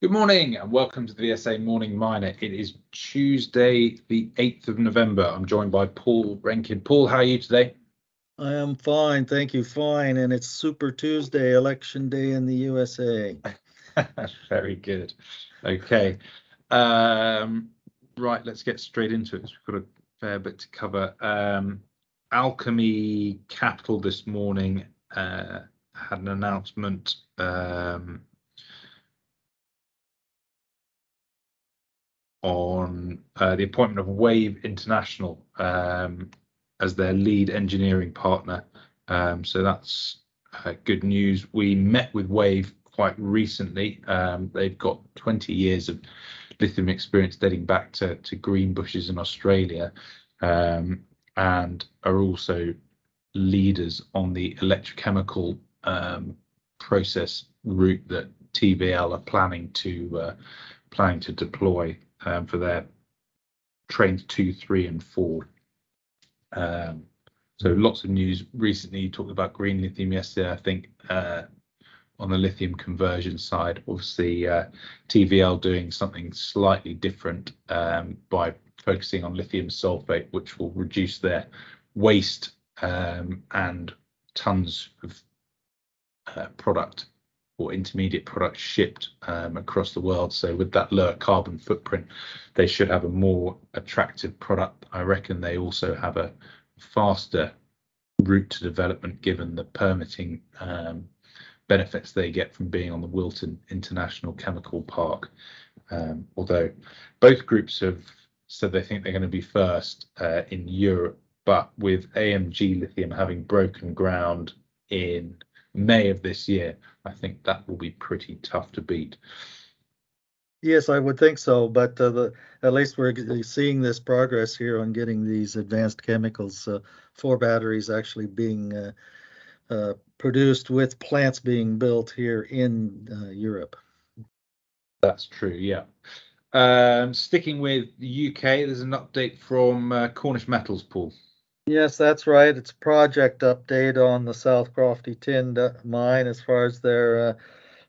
Good morning and welcome to the VSA Morning Miner. It is Tuesday, the 8th of November. I'm joined by Paul Rankin. Paul, how are you today? I am fine, thank you, fine. And it's Super Tuesday, election day in the USA. Very good. Okay. Um, right, let's get straight into it. We've got a fair bit to cover. Um, Alkemy Capital this morning uh, had an announcement um, on uh, the appointment of Wave International um, as their lead engineering partner. Um, so that's uh, good news. We met with Wave quite recently. Um, they've got 20 years of lithium experience dating back to, to Greenbushes in Australia um, and are also leaders on the electrochemical um, process route that TVL are planning to uh, planning to deploy um, for their trains two, three, and four. Um, so lots of news recently. You talked about green lithium yesterday. I think uh, on the lithium conversion side, obviously uh, TVL doing something slightly different um, by focusing on lithium sulfate, which will reduce their waste um, and tons of uh, product or intermediate products shipped um, across the world. So with that lower carbon footprint, they should have a more attractive product. I reckon they also have a faster route to development given the permitting um, benefits they get from being on the Wilton International Chemical Park. Um, although both groups have said they think they're going to be first uh, in Europe, but with AMG Lithium having broken ground in May of this year, I think that will be pretty tough to beat. Yes, I would think so, but uh, the, at least we're seeing this progress here on getting these advanced chemicals uh, for batteries actually being uh, uh produced with plants being built here in uh, Europe. That's true, yeah. Um, sticking with the UK, there's an update from uh, Cornish Metals, Paul. Yes, that's right. It's project update on the South Crofty Tin mine as far as their uh,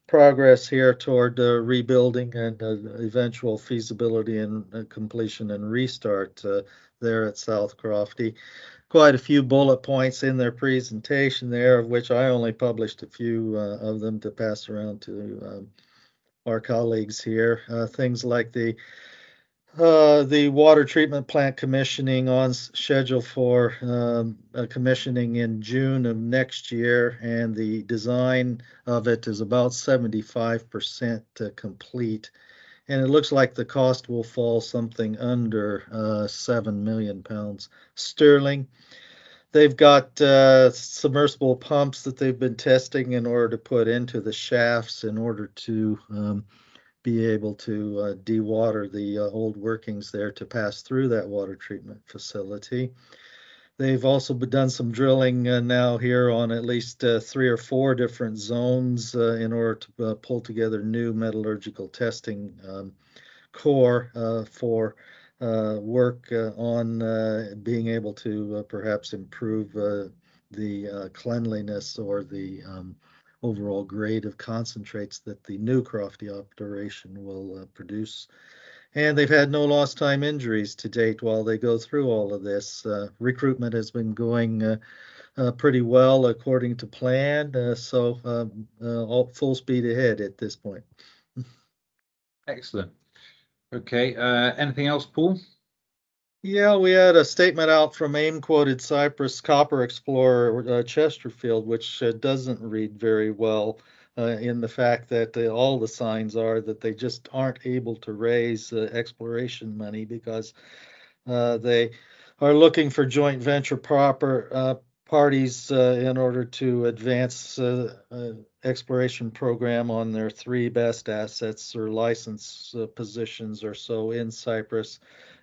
progress here toward uh, rebuilding and uh, eventual feasibility and uh, completion and restart uh, there at South Crofty. Quite a few bullet points in their presentation there, of which I only published a few uh, of them to pass around to um, our colleagues here. things like the uh, the water treatment plant commissioning on schedule for um, commissioning in June of next year, and the design of it is about 75% complete. And it looks like the cost will fall something under uh, 7 million pounds sterling. They've got uh, submersible pumps that they've been testing in order to put into the shafts in order to um, be able to uh, dewater the uh, old workings there to pass through that water treatment facility. They've also done some drilling uh, now here on at least uh, three or four different zones uh, in order to uh, pull together new metallurgical testing um, core for work on being able to perhaps improve the cleanliness or the um, overall grade of concentrates that the new Crofty operation will uh, produce. And they've had no lost time injuries to date while they go through all of this. Uh, recruitment has been going uh, uh pretty well according to plan, uh, so um, uh, all full speed ahead at this point. Excellent. Okay, anything else, Paul? Yeah, we had a statement out from AIM quoted Cyprus copper explorer uh, Chesterfield, which uh, doesn't read very well uh, in the fact that uh, all the signs are that they just aren't able to raise uh, exploration money because uh, they are looking for joint venture proper parties in order to advance exploration program on their three best assets or license positions or so in Cyprus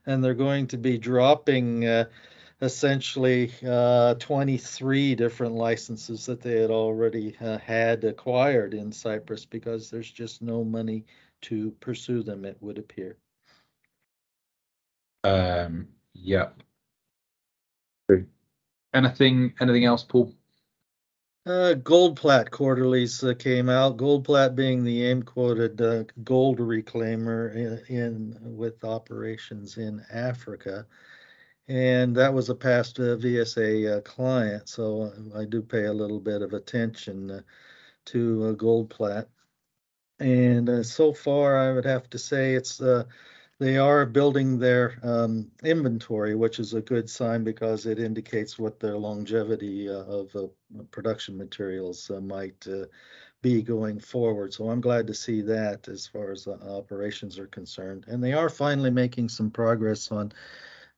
and they're going to be dropping uh, essentially uh, 23 different licenses that they had already uh, had acquired in Cyprus because there's just no money to pursue them, it would appear. Um, yeah. Anything anything else, Paul? Uh, Goldplat quarterlies uh, came out. Goldplat being the AIM quoted uh, gold reclaimer in, in, with operations in Africa, and that was a past uh, VSA uh, client. So I do pay a little bit of attention uh, to Goldplat, and so far I would have to say it's they are building their um, inventory, which is a good sign because it indicates what their longevity uh, of uh, production materials uh, might uh, be going forward. So I'm glad to see that as far as operations are concerned. And they are finally making some progress on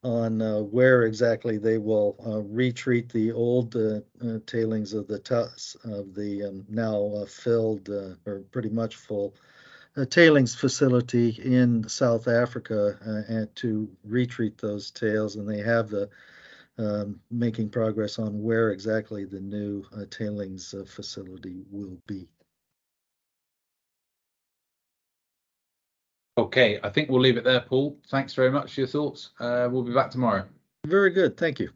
on uh, where exactly they will uh, retreat the old tailings of the of the um, now filled or pretty much full a tailings facility in South Africa uh, and to retreat those tails, and they have the um, making progress on where exactly the new uh, tailings uh, facility will be. Okay, I think we'll leave it there, Paul. Thanks very much for your thoughts. Uh, we'll be back tomorrow. Very good. Thank you.